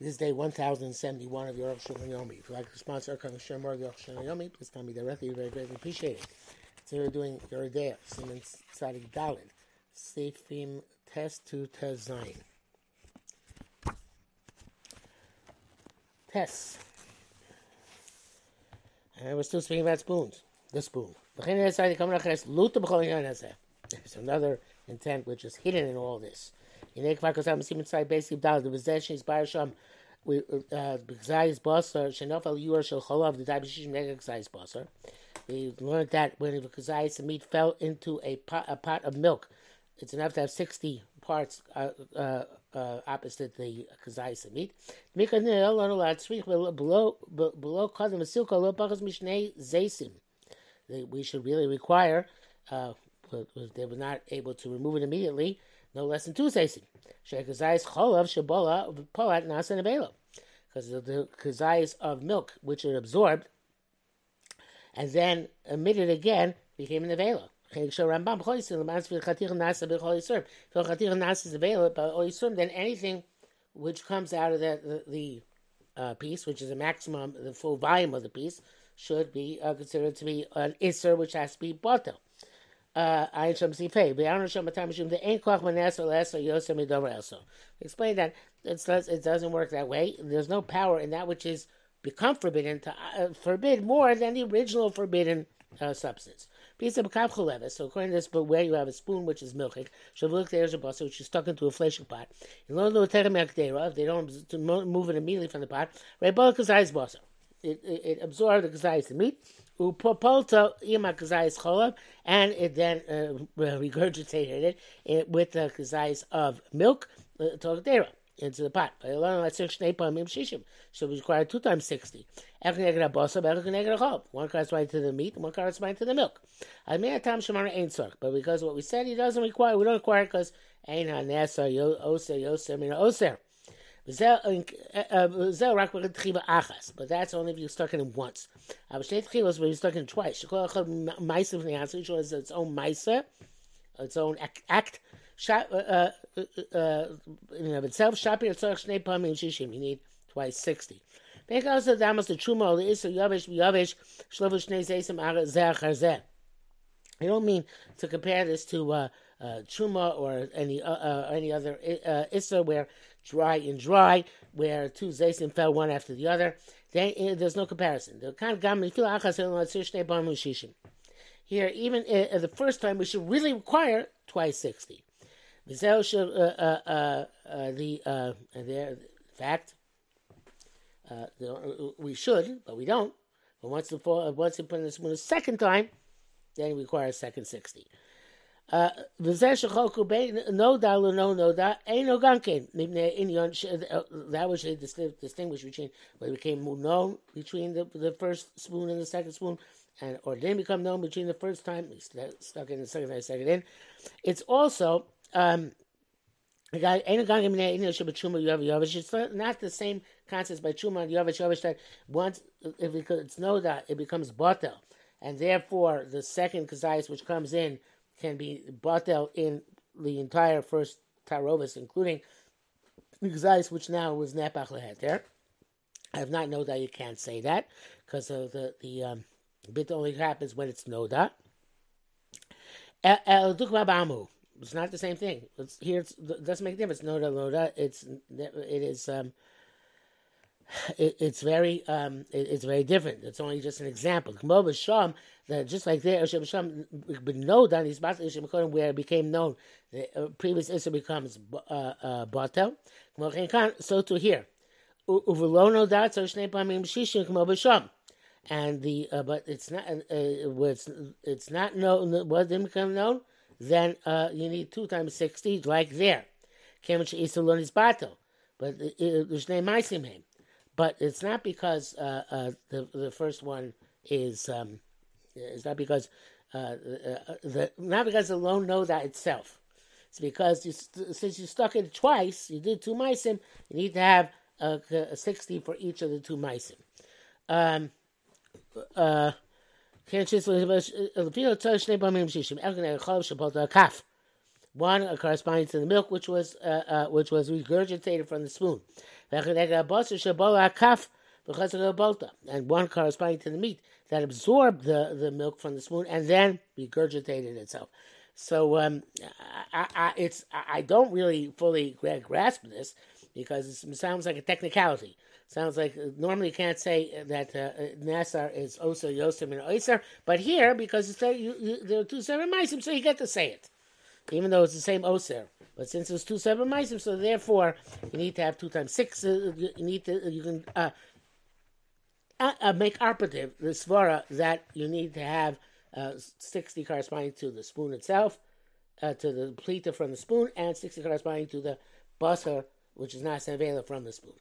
This is day 1071 of Arukh HaShulchan Yomi. If you'd like to sponsor Kang Shemar of Arukh HaShulchan Yomi, please tell me directly. We very greatly appreciate it. Today we're doing your Yeridea, Siemens Tzadik Dalid, Seifim Test to Test Zayin. Tests. And we're still speaking about spoons. The spoon. There's another intent which is hidden in all this. Basic Dalid, the Shenofel Yuar Shel the Basar. We learned that when the Gzayis meat fell into a pot, a pot of milk, it's enough to have sixty parts uh, uh, uh, opposite the Kazayis meat. Below below Kadam Silka Lo Pachas Mishnei Zaysim. We should really require. Uh, they were not able to remove it immediately no less than two seisim. Shekazayis cholav shabola polat nasa nebelo. Because the kazayis of milk, which it absorbed, and then emitted again, became an. Rambam then anything which comes out of the, the, the uh, piece, which is a maximum, the full volume of the piece, should be uh, considered to be an isser, which has to be bottle. Elso. Explain that it doesn't work that way. There's no power in that which is become forbidden to uh, forbid more than the original forbidden uh, substance. So according to this, but where you have a spoon which is milking, shavuk there's a basa which is stuck into a fleshing pot. In order to if they don't move it immediately from the pot, right? It, it, it absorbed the kazayis the meat upopolto ima kazayis cholav, and it then uh, regurgitated it, with the kazayis of milk, uh, togdera, into the pot. So we require two times 60. One corresponds to the meat, one corresponds to the milk. Ain't but because what we said he doesn't require, we don't require because HaNesa Oser Yoser. But that's only if you're stuck in it once. Steht chilos when you're stuck in twice. Shekol each one has its own ma'isa, its own act. Shop, uh, uh, uh, in of itself, shapir tzorach shnei pamim shishim. You need twice sixty. Of that, must the truma the yavish yavish shlovish shnei zeh. I don't mean to compare this to uh, uh, truma or any uh, uh, any other uh, issa where dry and dry, where two zaysim fell one after the other. Then uh, there's no comparison. Here, even uh, the first time, we should really require twice sixty. Uh, uh, uh, the uh, the fact we should, but we don't. But once the once you put in the spoon a second time, then we require a second no da no no no gankin. Uh, that was a distinguish between when it became known between the, the first spoon and the second spoon, and or didn't become known between the first time stuck in the second time, second in. It's also um, you have it's not the same concept by Chuma and Yovish Yovish that once if it's no that it becomes batel, and therefore the second kazayis which comes in can be bought out in the entire first tarovis, including the gzais, which now was nepach leheter. I have not know that you can't say that because of the the um, bit only happens when it's noda. El It's not the same thing. It's, here it's, it doesn't make a difference. Noda noda. It's it is um, it, it's very um, it, it's very different. It's only just an example. That just like there, that he's where it became known, the uh, previous issue becomes uh, uh. So to here, uvelono dat so kmo b'sham. And the uh, but it's not uh, it's it's not known what didn't become known. Then uh, you need two times sixty, like there. Batel, but there's shnei maisim him but it's not because uh, uh, the the first one is um, it's not because uh, uh the not because the loan know that itself. It's because you, since you stuck it twice, you did two meisim. You need to have a, a sixty for each of the two meisim. Um, uh, one corresponding to the milk which was uh, uh, which was regurgitated from the spoon, and one corresponding to the meat that absorbed the, the milk from the spoon and then regurgitated itself. So um, I, I, it's I don't really fully grasp this because it sounds like a technicality. Sounds like uh, normally you can't say that uh, Nasar is Osa Yosem and Oiser, but here because it's you, you, there are two seven meisim, so you get to say it, even though it's the same Oser. But since it's two seven meisim, so therefore you need to have two times six. Uh, you need to you can uh, uh, uh make operative the svara that you need to have uh, 60 corresponding to the spoon itself, uh, to the plita from the spoon, and 60 corresponding to the basar, which is not Sanvela from the spoon.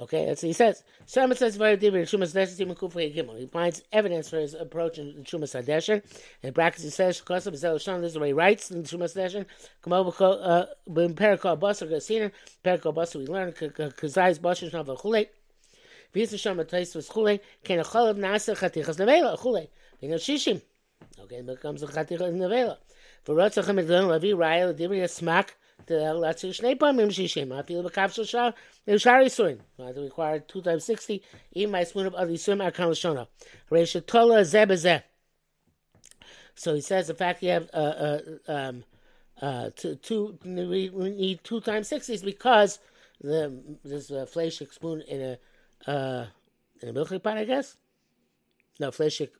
Okay, that's what he says. Shama says. He finds evidence for his approach in Trumas Hadeshen. In brackets, he says, "Shkosam Zel Shon." This is way he writes in Trumas Hadeshen. Come over, uh, in Perikol Basar Gasina. Perikol Basar we learn Kazayis Basar Shnav Chulei. Visa Shama Tais was Chulei. Ken a Chalav Nasa Chatichas Nevela Chulei. A Shishim. Okay, becomes a Chatichas Nevela. For Rotzachim Edlon Levi Raya Dibri Smak pamim shishim. I feel b'kav shel shar shari suin. I require two times sixty. Even my spoon of other suin I can't shona. Reisha tola zebezeh. So he says the fact you have uh, uh, um, uh, two, two, we need two times sixty is because the there's a fleshik spoon in a uh, in a milking pot, I guess. No, fleshik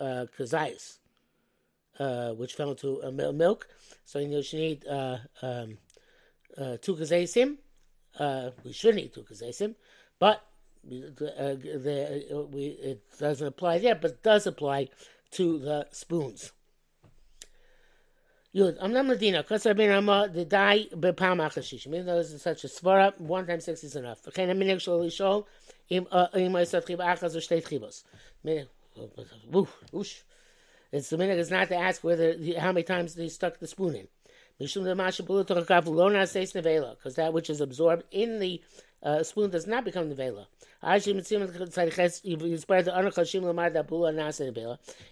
uh, kazayas, uh, which fell into a milk. So you, know, you need uh, um, uh. Uh, we should need two but uh, the, uh, we, it doesn't apply there, but does apply to the spoons. Yud, Medina, because I've been on the die bepam achashishim. Even though it's such a svara, one time six is enough. Okay, I'm minik shol lishol, im im esat chib achas or shteit chibos. It's the minute is not to ask whether how many times they stuck the spoon in. Because that which is absorbed in the uh, spoon does not become nevela.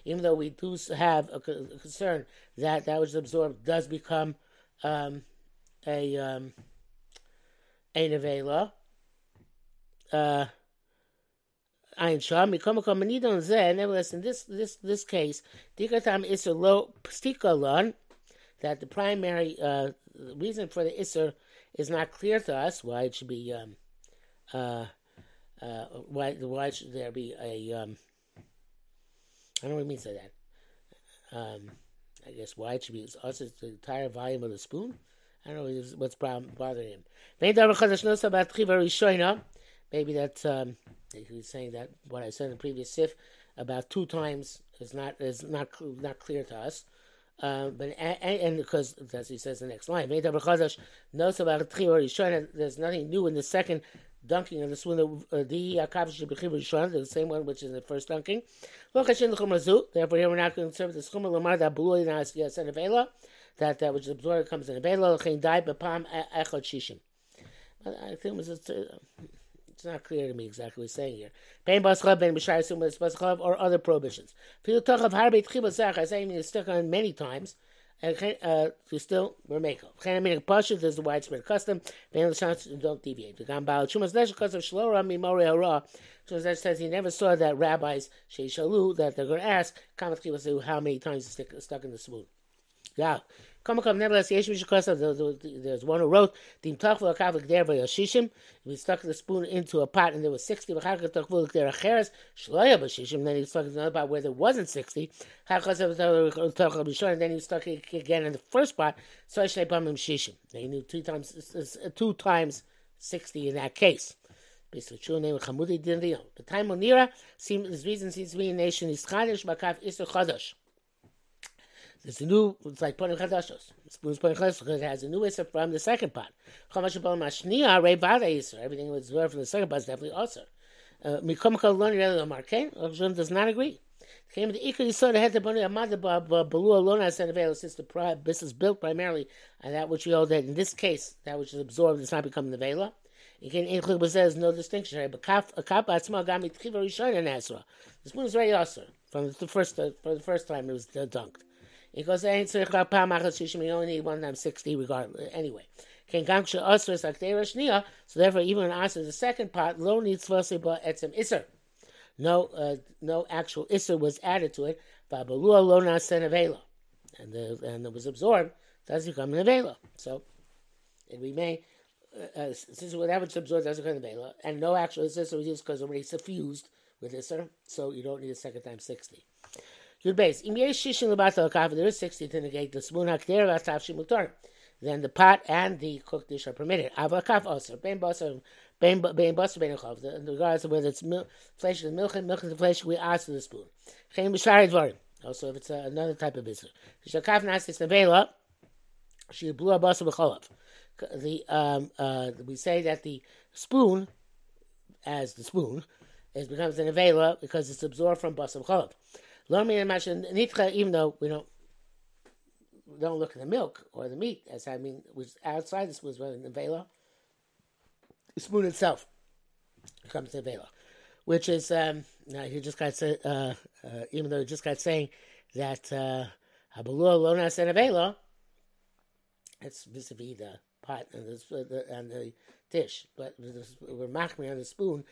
Even though we do have a concern that that which is absorbed does become um, a um, a nevela. Uh, Nevertheless, in this this this case, dikatam is a low stikalon that the primary uh, reason for the Isser is not clear to us, why it should be, um, uh, uh, why, why should there be a, um, I don't know what it means by that. Um, I guess why it should be us is the entire volume of the spoon. I don't know what's bothering him. Maybe that's um, he's saying that what I said in the previous sif about two times is not is not not clear to us. Uh, but and, because as he says in the next line, there's nothing new in the second dunking of the uh, the the same one which is the first dunking. Therefore, here we're not going to serve the schuma lamar that yes and avela that that which absorbed comes in shishim. I think it was just, uh, it's not clear to me exactly what he's saying here. Pain baschav ben b'shar sumas baschav or other prohibitions. Fil tochav harbe tchibas I say it's stuck on many times. And uh, still remake it. Chen aminik pashut is the widespread custom. Ben l'shans don't deviate. The gambal chumas nesh because of shlora mimori hara. So that says he never saw that rabbis sheishalu that they're going to ask kamat how many times it's stuck in the spoon. Yeah. Come come nevertheless yesh there's one who wrote Dim Tachvul Kavik Der Yashishim. We stuck the spoon into a pot and there was sixty V'chaka Tachvul Der Acheres Shloya B'Shishim. Then he stuck another pot where there wasn't sixty. And then he stuck it again in the first pot. So Shnei Pamim Shishim. They knew two times two times sixty in that case. Basically, true name Chamudi didn't know. The time Monira seems this reason seems to be a nation is Chadish Bakaf Isur Chadash. There's a new, it's like Ponim Chadashos. Spoon's Ponim Chadashos because it has a new Isser from the second pot. Chamash Ponim Mashnia, Rei Vada Isser. Everything was learned from the second pot is definitely also. Uh, Mikom Kal Loni Rele Markein, Oshun does not agree. Came the Ikar Yisod had the Boni Amada Balu Alona Senevel since the this is built primarily on that which we hold that in this case, that which is absorbed does not become the Vela. Again, in says no distinction. But kaf a kap atzma gami tchiva rishon in Ezra. The spoon is very awesome from the first uh, for the first time it was dunked. Goes ain't tzrich pam achas shishim. You only need one time sixty regardless. Anyway, can gamksha osir sakdera shnia. So therefore, even when answer the second part, lo needs tzvasi but etzem iser. No, uh, no actual iser was added to it. Babalua lo nasen avela, and the and it was absorbed. Does become an avela. So it remain. Uh, uh, since whatever it's absorbed doesn't become an avela, and no actual iser was used because already suffused with iser, so you don't need a second time sixty. Im yesh shishin there is sixty to negate the spoon hakter vastav shimutar. Then the pot and the cooked dish are permitted. Avakaf also. Ben basar, ben ben basar ben chav. Regardless of whether it's milk, flesh and milk and milk and the flesh, we ask the spoon. Dvarim. Also, if it's uh, another type of business. Shakaf nasis nevela. She blew a basar b'cholav. The um uh we say that the spoon, as the spoon, it becomes an avela because it's absorbed from basar b'cholav. Even though we don't we don't look at the milk or the meat, as I mean, was outside the spoon is rather than vela. The spoon itself comes to vela, which is um, now he just got say, uh, uh, even though he just got saying that habalua lona vela, it's vis-a-vis the pot and the, and the dish, but we're on the spoon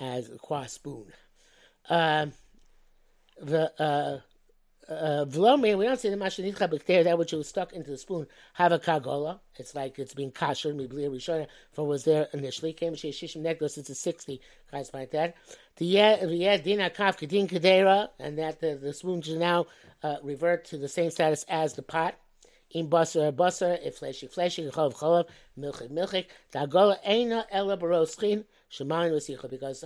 as a qua spoon. Um, the uh, uh, we don't see the mashanitcha b'kter, that which was stuck into the spoon, have a kagola. It's like it's being kasher, miblir rishona, for was there initially. Came she shishim negdos, it's a 60, guys like that. The yeh dina kaf kedin kedera, and that the, the spoon should now uh, revert to the same status as the pot. In basar basar, if fleshy fleshy, cholav cholav, milchik milchik. The agola eina ela baroschin, shemayin v'sicha, because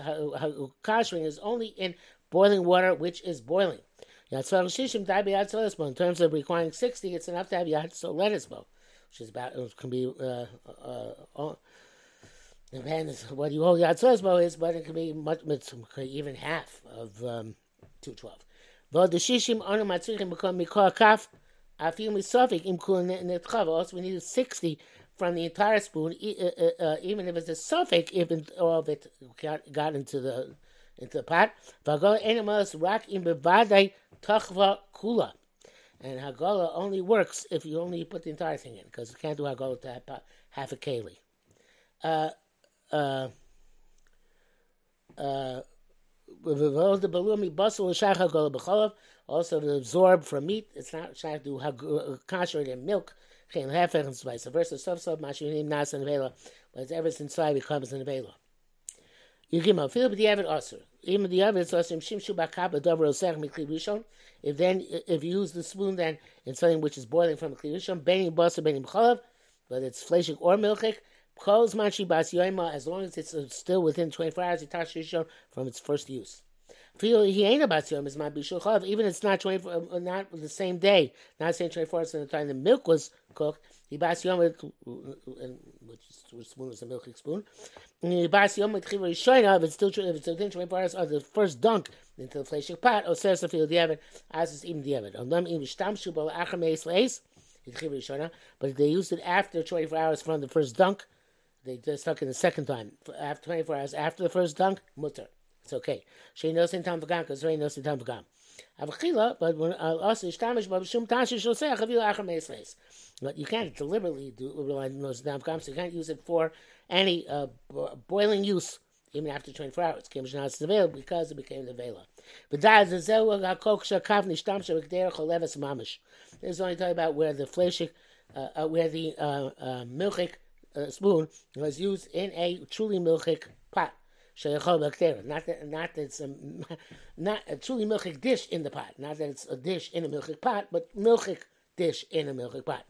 kashering is only in boiling water, which is boiling. In terms of requiring 60, it's enough to have Yad So Letisbo, which is about, it can be, uh, uh, uh, depends what you hold Sosbo is, but it can be much, even half of um, 212. But the Shishim Anu Matzrichim become Mikor Kaf, Afil Misofik Im Kul Netchav. Also, we need 60 from the entire spoon, uh, uh, even if it's a suffix, if all of it got into the into the pot. Vagol animals rock in bevadai tachva kula. And Hagala only works if you only put the entire thing in, because you can't do Hagala to have half a keli. Uh, uh, uh, also to absorb from meat, it's not trying to kosher in milk, and vice versa. Sub sub mashinim nas and vela, ever inside becomes an vela. You give him a feel, but avid also. Even also If then if you use the spoon then in something which is boiling from a kli rishon, benim basa benim chalav, whether it's fleshik or milchik, as long as it's still within 24 hours from its first use. He ain't about to is be shulchav. Even it's not 24, um, uh, not the same day, not saying 24 hours in the time the milk was cooked. He bas yom, uh, uh, which is spoon is a milking spoon. He Bas yom with chivar shoyna, if it's still if it's within 24 hours of the first dunk into the fleshik pot, or says the field the as is even the evid. On them um, even shtamshu bo achameis leis, but if they used it after 24 hours from the first dunk, they just stuck in the second time. After 24 hours after the first dunk, mutter. It's okay. She knows in time v'gam because in time v'gam. Avachila, but when uh, also ishtamish b'shum tashi shel seach avilu achar meisleis. But you can't deliberately do rely on those v'gam, so you can't use it for any uh, boiling use even after 24 hours. Kim shnas available because it became the vela. But that is the zehu hakok shakav nishtamsha v'kderech oleves mamish. This is only talking about where the fleshik, uh, uh, where the uh, uh, milchik uh, spoon was used in a truly milchik pot. Not that, not that it's a, not a truly milchik dish in the pot. Not that it's a dish in a milchik pot, but milchik dish in a milchik pot.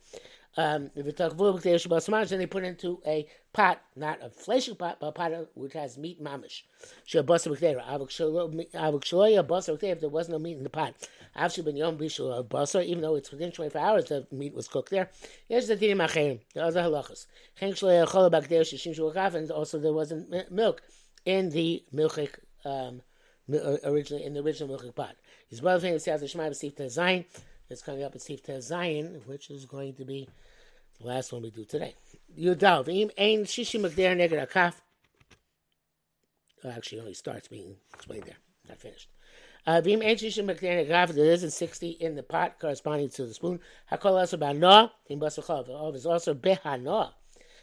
Um, then they put into a pot, not a fleshing pot, but a pot which has meat mamish. If there was no meat in the pot, even though it's within 24 hours, the meat was cooked there. Here's the dinim acherim, the other halachas. And also there wasn't milk in the milchik, um, uh, originally in the original milchik pot. His brother thing says the Shema B'Sif Zayin. It's coming up at Sif Zayin, which is going to be the last one we do today. Yudal v'im ein shishim magder neged akaf. Actually, only starts being explained there. Not finished. Uh, Vim Enchishim Mekdana Gav, there isn't 60 in the pot corresponding to the spoon. Hakol also Banoah, in Basar Chalav. Oh, it's also Behanoah,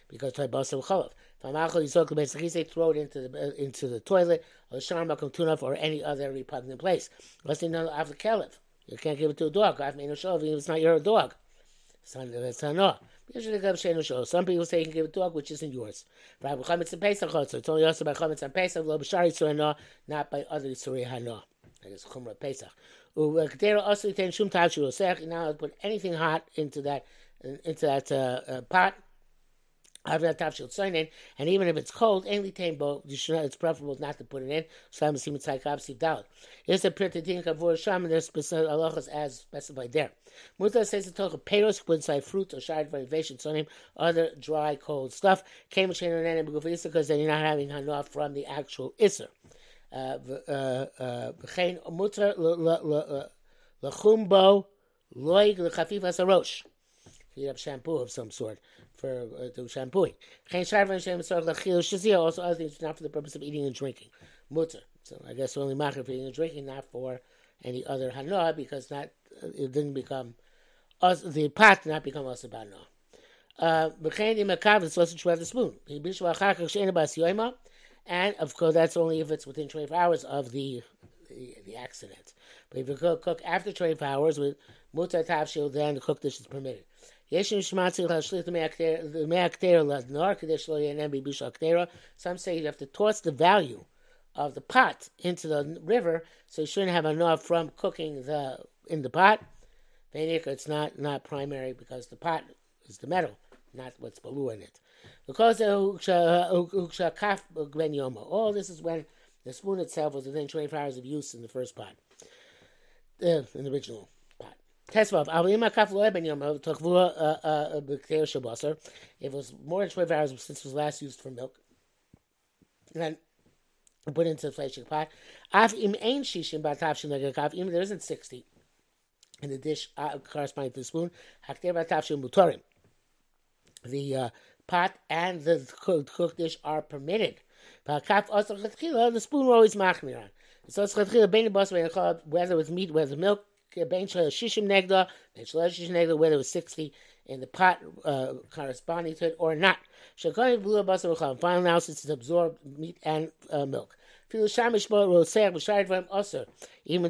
because. Famachol Yisok basically throw it into the uh, into the toilet or Sharma Tunaf or any other repugnant place. Unless they know after Kelev. You can't give it to a dog. Show even if it's not your dog. Some people say you can give it a dog which isn't yours. It's only also by Chametz and Pesach, lo b'shari Yisrael not by other Yisrael hana. I guess Chumra Pesach. U'kedera also ten shum tav. Now put anything hot into that into that uh, uh, pot and even if it's cold, only bo, it's preferable not to put it in. Slam sim tzaykav siv dal. Here's a printed kavur sham, and there's specific halachas as specified there. Muta says to talk of peros, put inside fruit or shard variation, so name other dry, cold stuff. Came with and because then you're not having enough from the actual isser. Uh, uh, uh, V'chein mutar lechumbo loig lechafif asarosh. You have shampoo of some sort for uh, to shampooing. Also, other things not for the purpose of eating and drinking. Mutter. So I guess only macher for eating and drinking, not for any other hana, because not uh, it didn't become us the pot did not become us about no. True of the spoon. And of course, that's only if it's within 24 hours of the the, the accident. But if you cook, cook after 24 hours with mutar tavshil, then the cooked dish is permitted. Some say you have to toss the value of the pot into the river, so you shouldn't have enough from cooking the in the pot. It's not not primary because the pot is the metal, not what's below in it. Because all this is when the spoon itself was within 24 hours of use in the first pot, uh, in the original. Tesvav, Avim Akaf Loeb Ben Yom Tokvua B'Kter Shabasar. If it was more than 12 hours since it was last used for milk, then put into the fleshing pot. Af Im Ein Shishim Batavshin Legakav, even there isn't 60 in the dish uh, corresponding to the spoon, Hakter Batavshin Mutorim. The uh, pot and the cooked, cooked dish are permitted. The spoon always machmir So it's whether with meat, whether milk, Shishim Negda, Negda, whether it was 60 in the pot uh, corresponding to it or not. Shakani Blue Basar Final analysis is absorbed meat and uh, milk. Even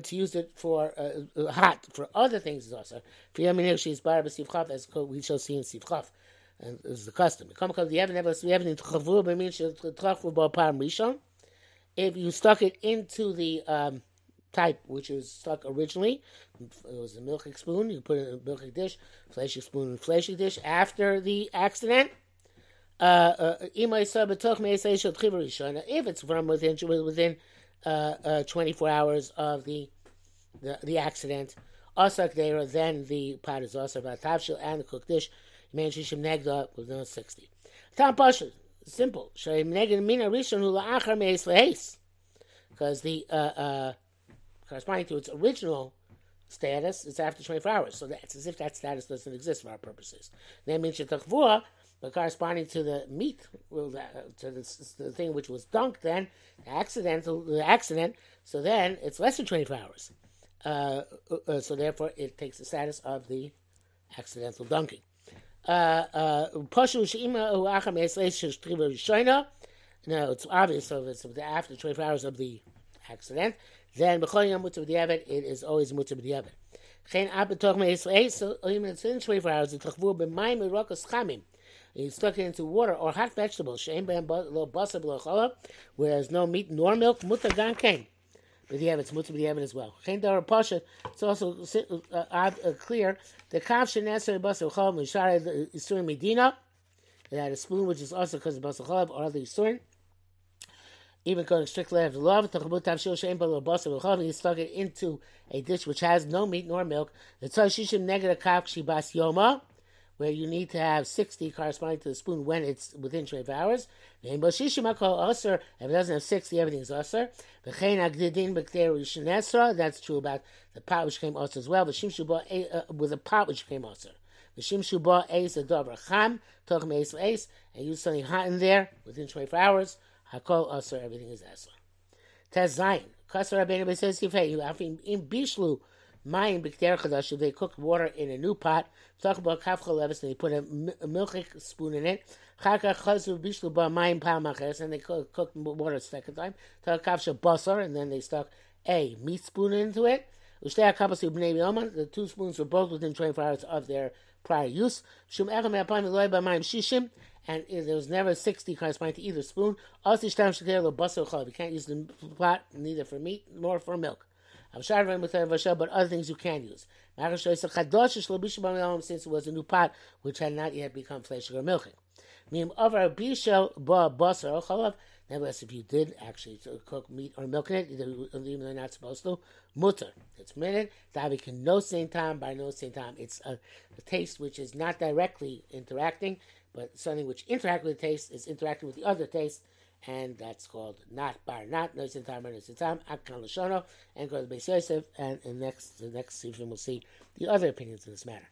to use it for uh, hot, for other things is also. As we shall see in Sivchav. And is the custom. If you stuck it into the um, type which was stuck originally. It was a milking spoon. You put it in a milking dish, fleshy spoon in fleshy dish. After the accident, uh, uh, if it's from within within uh, uh, 24 hours of the the, the accident, there, then the pot is also about tavshil and the cooked dish. Man shishim negda with no 60. Tam pasha, simple. Because the uh, uh, corresponding to its original status, it's after 24 hours. So that's as if that status doesn't exist for our purposes. That means shetakvua, but corresponding to the meat, well, to the, the, thing which was dunked, then the accidental, the accident. So then it's less than 24 hours. Uh, uh, so therefore, it takes the status of the accidental dunking. Uh, uh, no, it's obvious. So it's after 24 hours of the accident then b'chol yom mutzah b'diavad, it is always mutzah b'diavad. Chen ab b'toch me'israel, so even in 24 hours, the tachvur b'mayim mirokos chamim. You stuck it into water or hot vegetables, she'en b'hem lo basar b'lo whereas no meat nor milk, mutzah gan kain. B'diavad, it's mutzah b'diavad as well. Chen dar pasha, it's also uh, uh, clear, the kav she'neser basar b'cholam, l'shara isurim medina, it had a spoon, which is also because of basar chalav, or other isurim, even going strictly after love, he stuck it into a dish which has no meat nor milk. The tzashishim negative shibas yoma, where you need to have 60 corresponding to the spoon when it's within 12 hours. Called user. If it doesn't have 60, everything's usr. That's true about the pot which came usr as well. Uh, with a pot which came usr. The shimshuba ace a dover cham, took ace ace, and use something hot in there within 24 hours. Hakol Aser, everything is Aser. Tez Zayin, Kasar Rabbeinu says if in Bishlu Mayim B'Kder Chadash, they cook water in a new pot. Talk about Kafcha Levis, and they put a, milk spoon in it. Chaka Chazu Bishlu Ba Mayim Palmachers, and they cook, water a second time. Talk Kafsha Basar, and then they stuck a meat spoon into it. Ushtei HaKapas Ubnei Yoman, the two spoons were both within 24 hours of their prior use. Shum Echem Me'apayim Eloi Ba Mayim Shishim, and there was never 60 corresponding to either spoon. Also, you can't use the pot neither for meat nor for milk. But other things you can use. Since it was a new pot which had not yet become flesh or milking. Nevertheless, if you did actually uh, cook meat or milk in it, uh, even though you're not supposed to, mutter. It's. Davi can no same time by no same time. It's a, a taste which is not directly interacting but something which interacts with the taste is interacting with the other taste, and that's called not bar not no same time or same time akkan lashono and go to Beis Yosef, and in next the next season we'll see the other opinions in this matter.